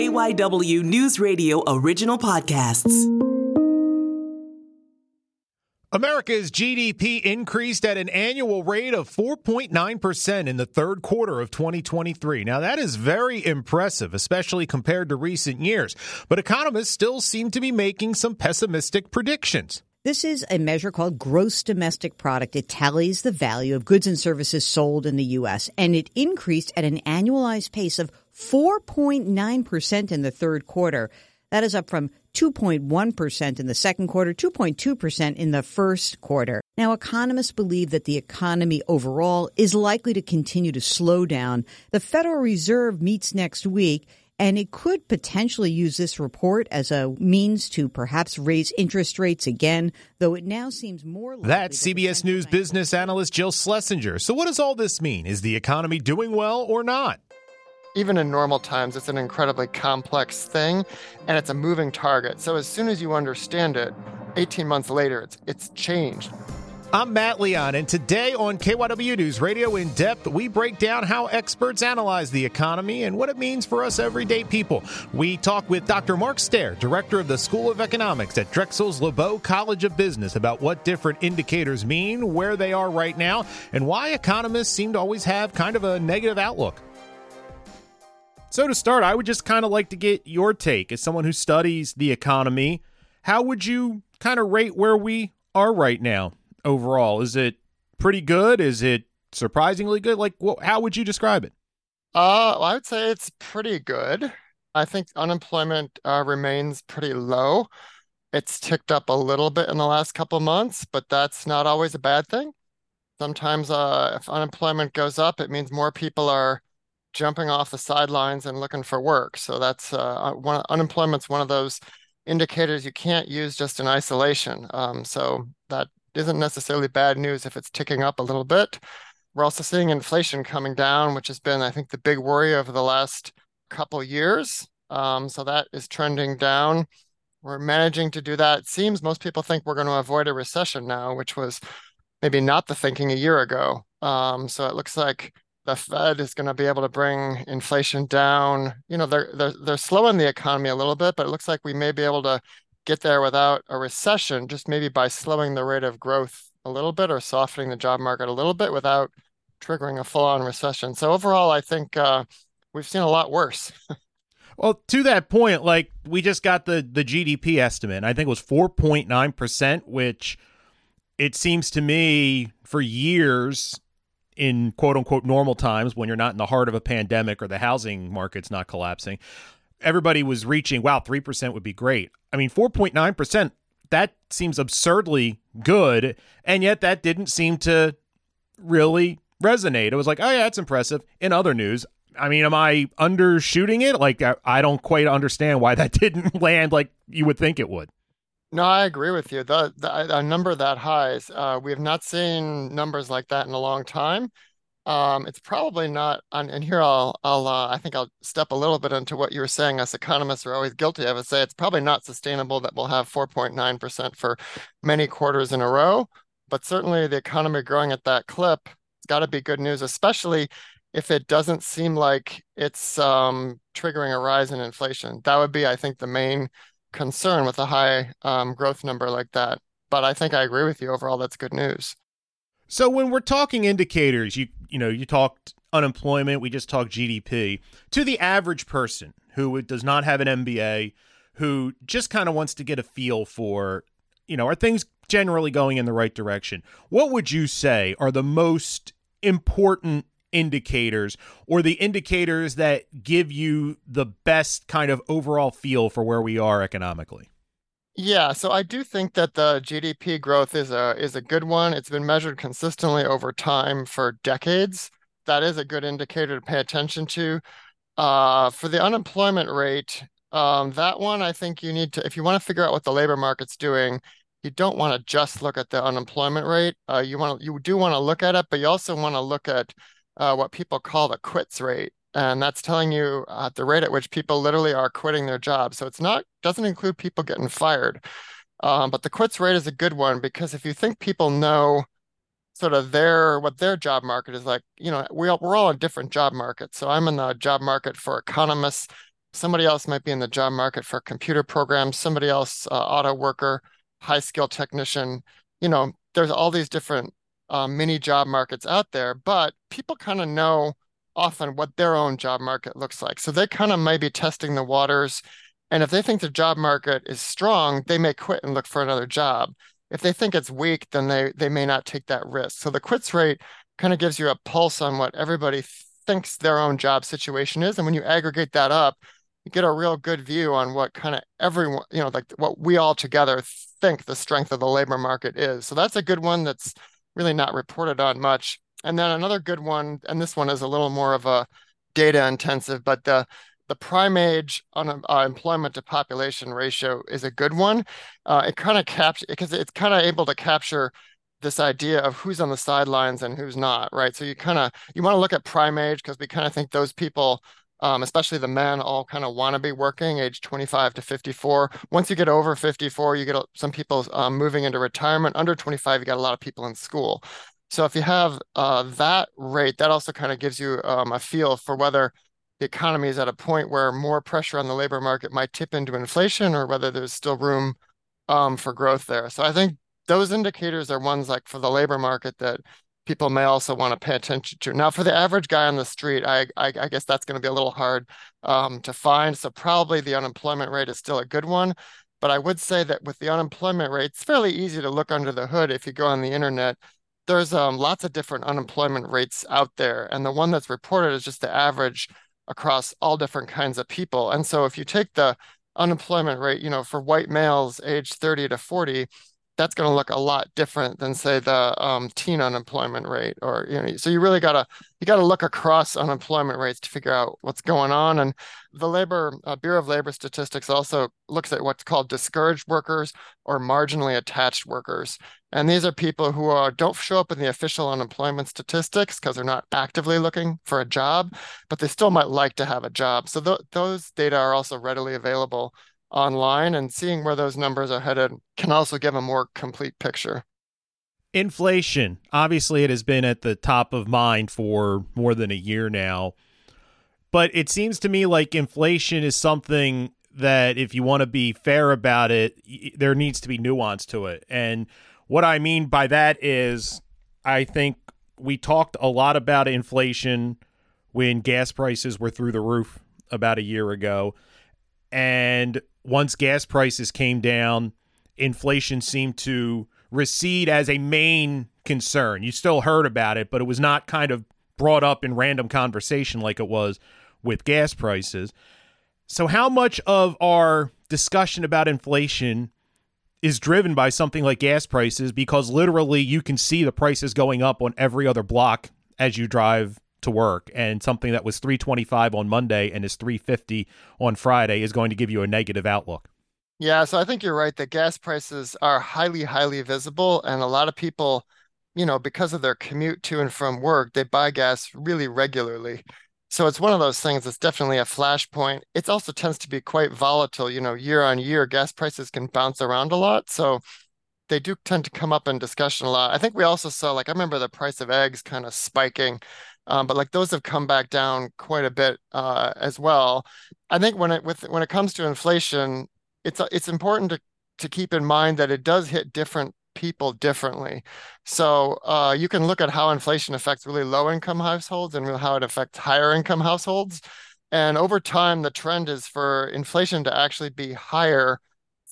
KYW News Radio original podcasts. America's GDP increased at an annual rate of 4.9% in the third quarter of 2023. Now, that is very impressive, especially compared to recent years. But economists still seem to be making some pessimistic predictions. This is a measure called gross domestic product. It tallies the value of goods and services sold in the U.S., and it increased at an annualized pace of 4.9% in the third quarter. That is up from 2.1% in the second quarter, 2.2% in the first quarter. Now, economists believe that the economy overall is likely to continue to slow down. The Federal Reserve meets next week and it could potentially use this report as a means to perhaps raise interest rates again, though it now seems more likely. That's CBS News business analyst Jill Schlesinger. So, what does all this mean? Is the economy doing well or not? Even in normal times, it's an incredibly complex thing and it's a moving target. So, as soon as you understand it, 18 months later, it's, it's changed. I'm Matt Leon, and today on KYW News Radio in Depth, we break down how experts analyze the economy and what it means for us everyday people. We talk with Dr. Mark Stehr, director of the School of Economics at Drexel's LeBow College of Business, about what different indicators mean, where they are right now, and why economists seem to always have kind of a negative outlook. So, to start, I would just kind of like to get your take as someone who studies the economy. How would you kind of rate where we are right now? overall? Is it pretty good? Is it surprisingly good? Like, well, how would you describe it? Uh, well, I would say it's pretty good. I think unemployment uh, remains pretty low. It's ticked up a little bit in the last couple months, but that's not always a bad thing. Sometimes, uh, if unemployment goes up, it means more people are jumping off the sidelines and looking for work. So that's uh, uh one unemployment's one of those indicators you can't use just in isolation. Um, so that isn't necessarily bad news if it's ticking up a little bit. We're also seeing inflation coming down, which has been, I think, the big worry over the last couple years. Um, so that is trending down. We're managing to do that. It seems most people think we're going to avoid a recession now, which was maybe not the thinking a year ago. Um, so it looks like the Fed is going to be able to bring inflation down. You know, they're they're they're slowing the economy a little bit, but it looks like we may be able to get there without a recession, just maybe by slowing the rate of growth a little bit or softening the job market a little bit without triggering a full-on recession. So overall, I think uh, we've seen a lot worse. well, to that point, like we just got the the GDP estimate. I think it was four point nine percent, which it seems to me for years in quote unquote normal times when you're not in the heart of a pandemic or the housing market's not collapsing everybody was reaching, wow, 3% would be great. I mean, 4.9%, that seems absurdly good. And yet that didn't seem to really resonate. It was like, oh, yeah, that's impressive. In other news, I mean, am I undershooting it? Like, I don't quite understand why that didn't land like you would think it would. No, I agree with you. The, the a number that high is uh, we have not seen numbers like that in a long time. Um, it's probably not and here I'll, I'll, uh, I think I'll step a little bit into what you were saying. Us economists are always guilty of it. Say it's probably not sustainable that we'll have 4.9% for many quarters in a row, but certainly the economy growing at that clip, it's got to be good news, especially if it doesn't seem like it's um, triggering a rise in inflation. That would be, I think, the main concern with a high um, growth number like that. But I think I agree with you overall. That's good news. So when we're talking indicators, you you know, you talked unemployment, we just talked GDP. To the average person who does not have an MBA, who just kind of wants to get a feel for, you know, are things generally going in the right direction? What would you say are the most important indicators or the indicators that give you the best kind of overall feel for where we are economically? Yeah, so I do think that the GDP growth is a is a good one. It's been measured consistently over time for decades. That is a good indicator to pay attention to. Uh, for the unemployment rate, um, that one I think you need to, if you want to figure out what the labor market's doing, you don't want to just look at the unemployment rate. Uh, you want to, you do want to look at it, but you also want to look at uh, what people call the quits rate and that's telling you at the rate at which people literally are quitting their jobs. So it's not doesn't include people getting fired, um, but the quits rate is a good one because if you think people know sort of their what their job market is like, you know, we all, we're all in different job markets. So I'm in the job market for economists. somebody else might be in the job market for computer programs, somebody else, uh, auto worker, high skill technician. You know, there's all these different uh, mini job markets out there, but people kind of know often what their own job market looks like. So they kind of might be testing the waters. And if they think the job market is strong, they may quit and look for another job. If they think it's weak, then they they may not take that risk. So the quits rate kind of gives you a pulse on what everybody thinks their own job situation is. And when you aggregate that up, you get a real good view on what kind of everyone, you know, like what we all together think the strength of the labor market is. So that's a good one that's really not reported on much. And then another good one, and this one is a little more of a data intensive, but the the prime age on uh, employment to population ratio is a good one. Uh, it kind of captures because it's kind of able to capture this idea of who's on the sidelines and who's not, right? So you kind of you want to look at prime age because we kind of think those people, um, especially the men, all kind of want to be working age 25 to 54. Once you get over 54, you get some people um, moving into retirement. Under 25, you got a lot of people in school. So if you have uh, that rate, that also kind of gives you um, a feel for whether the economy is at a point where more pressure on the labor market might tip into inflation or whether there's still room um, for growth there. So I think those indicators are ones like for the labor market that people may also want to pay attention to. Now, for the average guy on the street, I I, I guess that's going to be a little hard um, to find. So probably the unemployment rate is still a good one. But I would say that with the unemployment rate, it's fairly easy to look under the hood if you go on the internet there's um, lots of different unemployment rates out there, and the one that's reported is just the average across all different kinds of people. And so if you take the unemployment rate, you know, for white males aged 30 to 40, that's going to look a lot different than say the um, teen unemployment rate or you know so you really got to you got to look across unemployment rates to figure out what's going on and the labor uh, bureau of labor statistics also looks at what's called discouraged workers or marginally attached workers and these are people who are, don't show up in the official unemployment statistics because they're not actively looking for a job but they still might like to have a job so th- those data are also readily available online and seeing where those numbers are headed can also give a more complete picture. Inflation. Obviously, it has been at the top of mind for more than a year now. But it seems to me like inflation is something that, if you want to be fair about it, there needs to be nuance to it. And what I mean by that is, I think we talked a lot about inflation when gas prices were through the roof about a year ago. And once gas prices came down, inflation seemed to recede as a main concern. You still heard about it, but it was not kind of brought up in random conversation like it was with gas prices. So, how much of our discussion about inflation is driven by something like gas prices? Because literally, you can see the prices going up on every other block as you drive to work and something that was 325 on Monday and is 350 on Friday is going to give you a negative outlook. Yeah, so I think you're right that gas prices are highly highly visible and a lot of people, you know, because of their commute to and from work, they buy gas really regularly. So it's one of those things that's definitely a flashpoint. It also tends to be quite volatile, you know, year on year gas prices can bounce around a lot. So they do tend to come up in discussion a lot. I think we also saw like I remember the price of eggs kind of spiking um, but like those have come back down quite a bit uh, as well. I think when it with when it comes to inflation, it's it's important to to keep in mind that it does hit different people differently. So uh, you can look at how inflation affects really low income households and how it affects higher income households. And over time, the trend is for inflation to actually be higher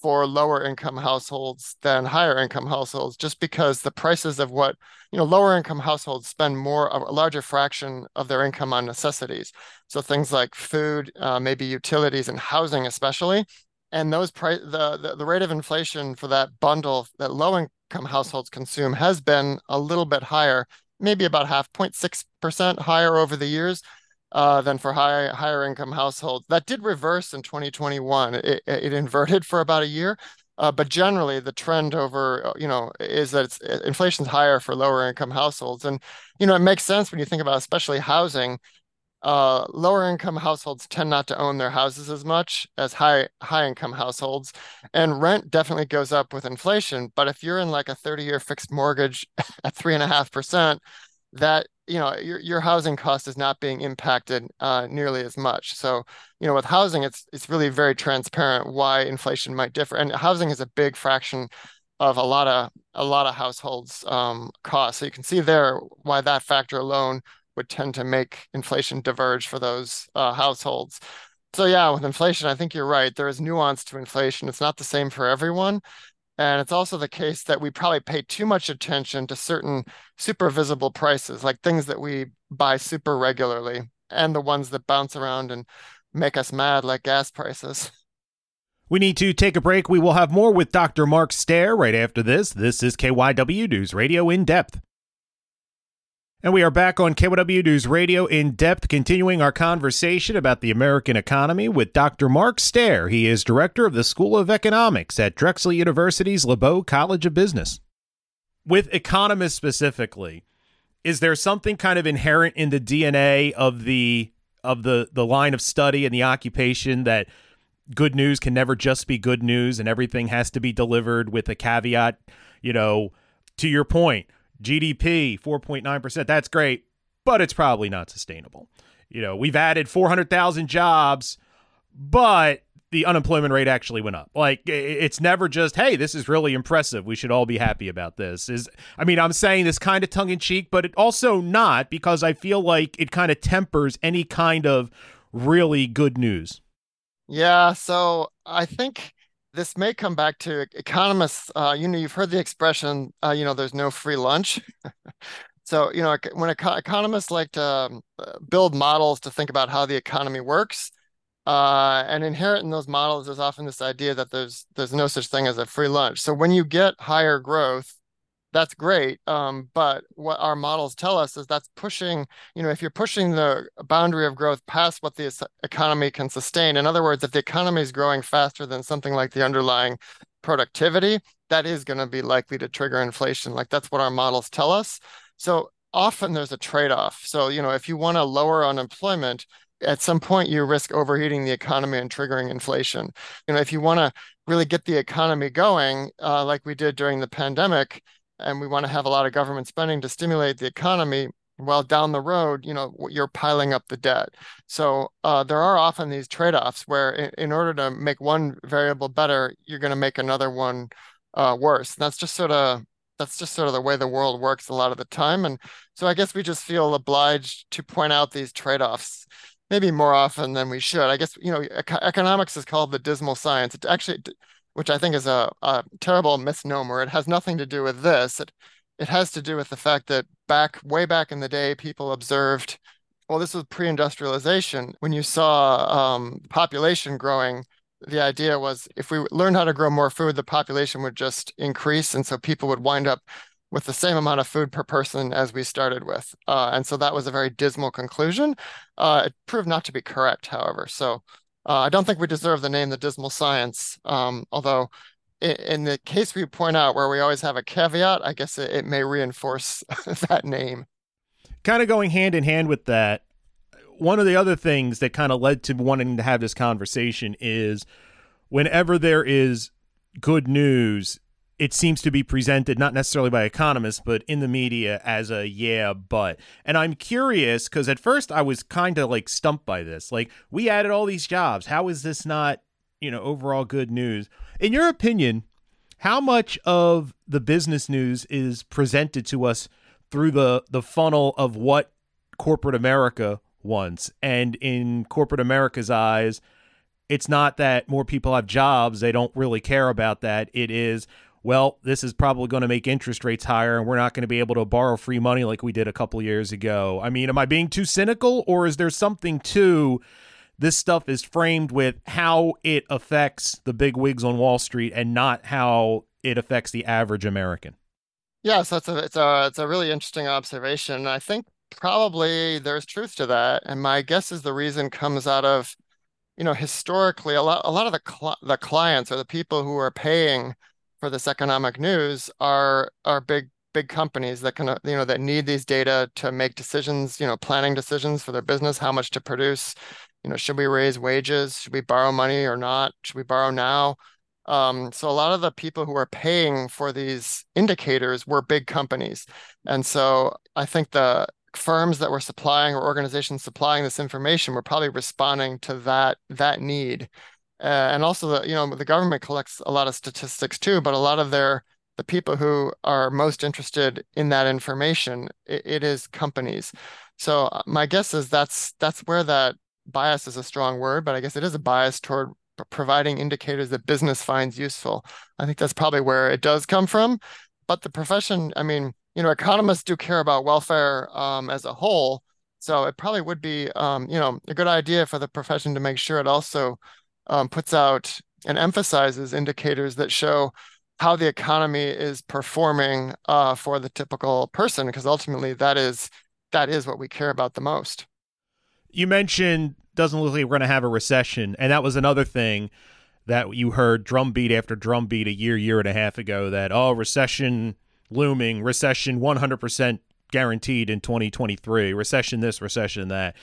for lower income households than higher income households just because the prices of what you know lower income households spend more a larger fraction of their income on necessities. So things like food uh, maybe utilities and housing especially. And those price the, the the rate of inflation for that bundle that low income households consume has been a little bit higher maybe about half 0.6% higher over the years uh, than for high, higher income households. That did reverse in 2021. It, it inverted for about a year, uh, but generally the trend over, uh, you know, is that it's, inflation's higher for lower income households. And, you know, it makes sense when you think about especially housing. Uh, lower income households tend not to own their houses as much as high high income households, and rent definitely goes up with inflation. But if you're in like a 30 year fixed mortgage at three and a half percent, that you know your your housing cost is not being impacted uh, nearly as much. So you know with housing, it's it's really very transparent why inflation might differ, and housing is a big fraction of a lot of a lot of households' um, costs. So you can see there why that factor alone would tend to make inflation diverge for those uh, households. So yeah, with inflation, I think you're right. There is nuance to inflation. It's not the same for everyone. And it's also the case that we probably pay too much attention to certain super visible prices, like things that we buy super regularly, and the ones that bounce around and make us mad, like gas prices. We need to take a break. We will have more with Dr. Mark Stehr right after this. This is KYW News Radio in depth. And we are back on KYW News Radio in depth, continuing our conversation about the American economy with Dr. Mark Stehr. He is director of the School of Economics at Drexel University's LeBow College of Business. With economists specifically, is there something kind of inherent in the DNA of the of the the line of study and the occupation that good news can never just be good news and everything has to be delivered with a caveat, you know, to your point GDP 4.9%. That's great, but it's probably not sustainable. You know, we've added 400,000 jobs, but the unemployment rate actually went up. Like it's never just, hey, this is really impressive. We should all be happy about this. Is I mean, I'm saying this kind of tongue in cheek, but it also not because I feel like it kind of tempers any kind of really good news. Yeah, so I think this may come back to economists. Uh, you know, you've heard the expression, uh, you know, there's no free lunch. so, you know, when economists like to um, build models to think about how the economy works, uh, and inherent in those models is often this idea that there's there's no such thing as a free lunch. So when you get higher growth, that's great. Um, but what our models tell us is that's pushing, you know, if you're pushing the boundary of growth past what the economy can sustain, in other words, if the economy is growing faster than something like the underlying productivity, that is going to be likely to trigger inflation. Like that's what our models tell us. So often there's a trade off. So, you know, if you want to lower unemployment, at some point you risk overheating the economy and triggering inflation. You know, if you want to really get the economy going, uh, like we did during the pandemic, and we want to have a lot of government spending to stimulate the economy well down the road you know you're piling up the debt. So uh, there are often these trade-offs where in, in, order to make one variable better you're going to make another one uh, worse. And that's just sort of that's just sort of the way the world works a lot of the time. And so i guess we just feel obliged to point out these trade-offs maybe more often than we should i guess you know economics is called the dismal science it actually which I think is a, a terrible misnomer. It has nothing to do with this. It, it has to do with the fact that back way back in the day, people observed, well, this was pre-industrialization. When you saw um, population growing, the idea was if we learned how to grow more food, the population would just increase, and so people would wind up with the same amount of food per person as we started with. Uh, and so that was a very dismal conclusion. Uh, it proved not to be correct, however. So uh, I don't think we deserve the name the dismal science, um, although in, in, the case we point out where we always have a caveat, I guess it, it may reinforce that name. Kind of going hand in hand with that, one of the other things that kind of led to wanting to have this conversation is whenever there is good news, it seems to be presented not necessarily by economists but in the media as a yeah but. And i'm curious because at first i was kind of like stumped by this. Like we added all these jobs. How is this not you know overall good news? In your opinion how much of the business news is presented to us through the the funnel of what corporate america wants? And in corporate america's eyes it's not that more people have jobs they don't really care about that. It is well, this is probably going to make interest rates higher and we're not going to be able to borrow free money like we did a couple years ago. I mean, am I being too cynical or is there something to this stuff is framed with how it affects the big wigs on Wall Street and not how it affects the average American? Yes, that's a it's a it's a really interesting observation. I think probably there's truth to that, and my guess is the reason comes out of, you know, historically a lot a lot of the cl- the clients or the people who are paying for this economic news are are big big companies that can you know that need these data to make decisions you know planning decisions for their business how much to produce. You know should we raise wages? Should we borrow money or not? Should we borrow now? Um, so a lot of the people who are paying for these indicators were big companies. And so i think the firms that were supplying or organizations supplying this information were probably responding to that that need. Uh, and also the you know the government collects a lot of statistics too, but a lot of their the people who are most interested in that information it, it is companies. So uh, my guess is that's that's where that bias is a strong word, but I guess it is a bias toward providing indicators that business finds useful. I think that's probably where it does come from. But the profession, I mean, you know, economists do care about welfare um, as a whole. So it probably would be, um, you know, a good idea for the profession to make sure it also um, puts out and emphasizes indicators that show how the economy is performing uh, for the typical person, because ultimately that is that is what we care about the most. You mentioned doesn't look like we're going to have a recession, and that was another thing that you heard drumbeat after drumbeat a year, year and a half ago. That oh, recession looming, recession 100% guaranteed in 2023, recession this, recession that.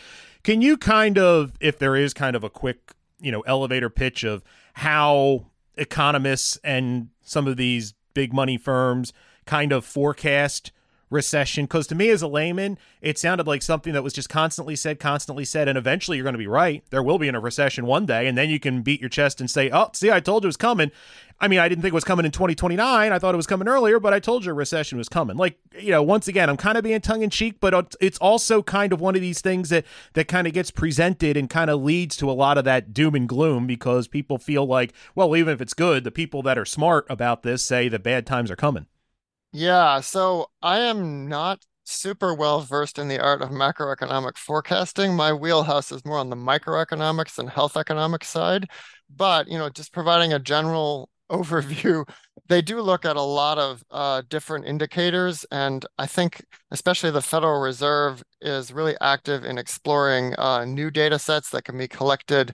Can you kind of, if there is kind of a quick, you know, elevator pitch of how economists and some of these big money firms kind of forecast recession because to me as a layman it sounded like something that was just constantly said constantly said and eventually you're going to be right. There will be in a recession one day and then you can beat your chest and say oh see i told you it was coming. I mean i didn't think it was coming in 2029 i thought it was coming earlier but i told you a recession was coming. Like you know once again i'm kind of being tongue-in-cheek but it's also kind of one of these things that that kind of gets presented and kind of leads to a lot of that doom and gloom because people feel like well even if it's good the people that are smart about this say the bad times are coming yeah, so I am not super well versed in the art of macroeconomic forecasting. My wheelhouse is more on the microeconomics and health economics side. But, you know, just providing a general overview, they do look at a lot of uh, different indicators. And I think especially the Federal Reserve is really active in exploring uh, new data sets that can be collected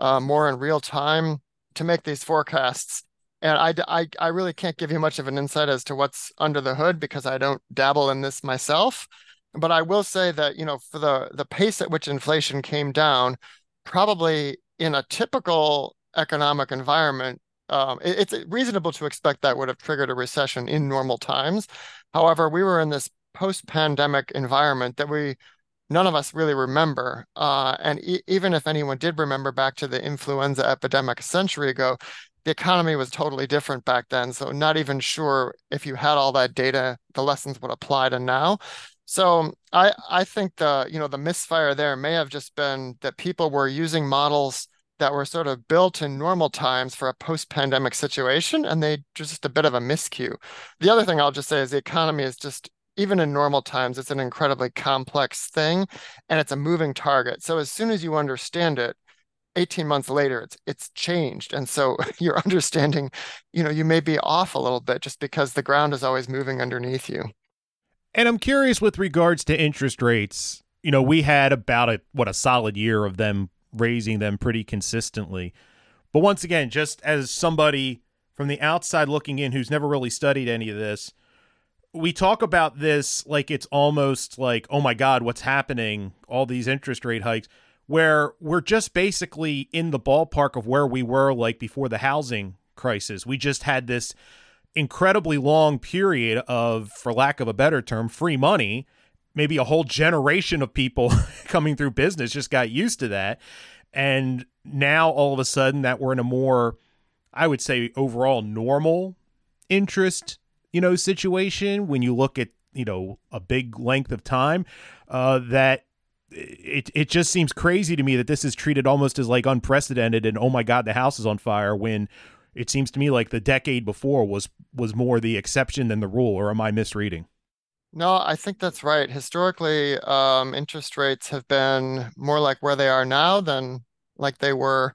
uh, more in real time to make these forecasts and I, I, I really can't give you much of an insight as to what's under the hood because I don't dabble in this myself. But I will say that, you know, for the, the pace at which inflation came down, probably in a typical economic environment, um, it, it's reasonable to expect that would have triggered a recession in normal times. However, we were in this post-pandemic environment that we none of us really remember. Uh, and e- even if anyone did remember back to the influenza epidemic a century ago, the economy was totally different back then. So not even sure if you had all that data, the lessons would apply to now. So I I think the you know the misfire there may have just been that people were using models that were sort of built in normal times for a post-pandemic situation, and they just a bit of a miscue. The other thing I'll just say is the economy is just even in normal times, it's an incredibly complex thing, and it's a moving target. So as soon as you understand it, 18 months later it's it's changed. And so your understanding you know you may be off a little bit just because the ground is always moving underneath you. And i'm curious with regards to interest rates you know we had about a what a solid year of them raising them pretty consistently. But once again just as somebody from the outside looking in who's never really studied any of this we talk about this like it's almost like oh my god what's happening? All these interest rate hikes where we're just basically in the ballpark of where we were like before the housing crisis. We just had this incredibly long period of, for lack of a better term, free money. Maybe a whole generation of people coming through business just got used to that. And now all of a sudden that we're in a more, I would say, overall normal interest, you know, situation when you look at, you know, a big length of time, uh, that it it just seems crazy to me that this is treated almost as like unprecedented and oh my god the house is on fire when it seems to me like the decade before was was more the exception than the rule or am I misreading? No, I think that's right. Historically, um, interest rates have been more like where they are now than like they were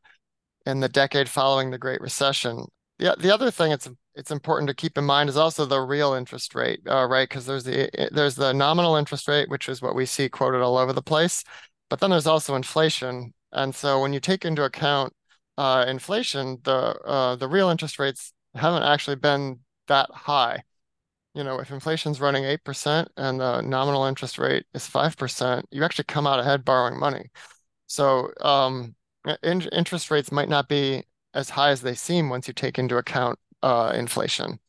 in the decade following the Great Recession. The, the other thing it's it's important to keep in mind is also the real interest rate, uh, right? Because there's the there's the nominal interest rate, which is what we see quoted all over the place, but then there's also inflation. And so when you take into account uh, inflation, the uh, the real interest rates haven't actually been that high. You know, if inflation's running 8% and the nominal interest rate is 5%, you actually come out ahead borrowing money. So um, in interest rates might not be as high as they seem once you take into account uh, inflation.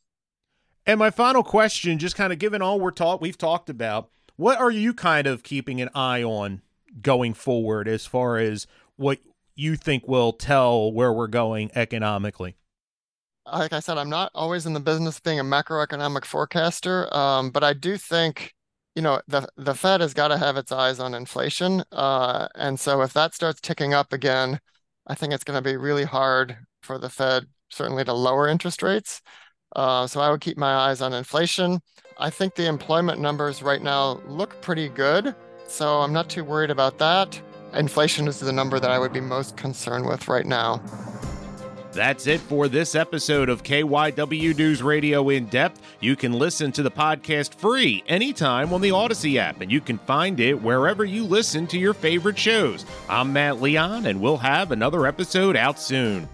And my final question, just kind of given all we're taught, we've talked about, What are you kind of keeping an eye on going forward as far as what you think will tell where we're going economically? Like I said, I'm not always in the business of being a macroeconomic forecaster, um, but I do think you know the the Fed has got to have its eyes on inflation, uh, and so if that starts ticking up again, I think it's going to be really hard for the Fed certainly to lower interest rates. Uh, so I would keep my eyes on inflation. I think the employment numbers right now look pretty good, so I'm not too worried about that. Inflation is the number that I would be most concerned with right now. That's it for this episode of KYW News Radio in depth. You can listen to the podcast free anytime on the Audacy app, and you can find it wherever you listen to your favorite shows. I'm Matt Leon, and we'll have another episode out soon.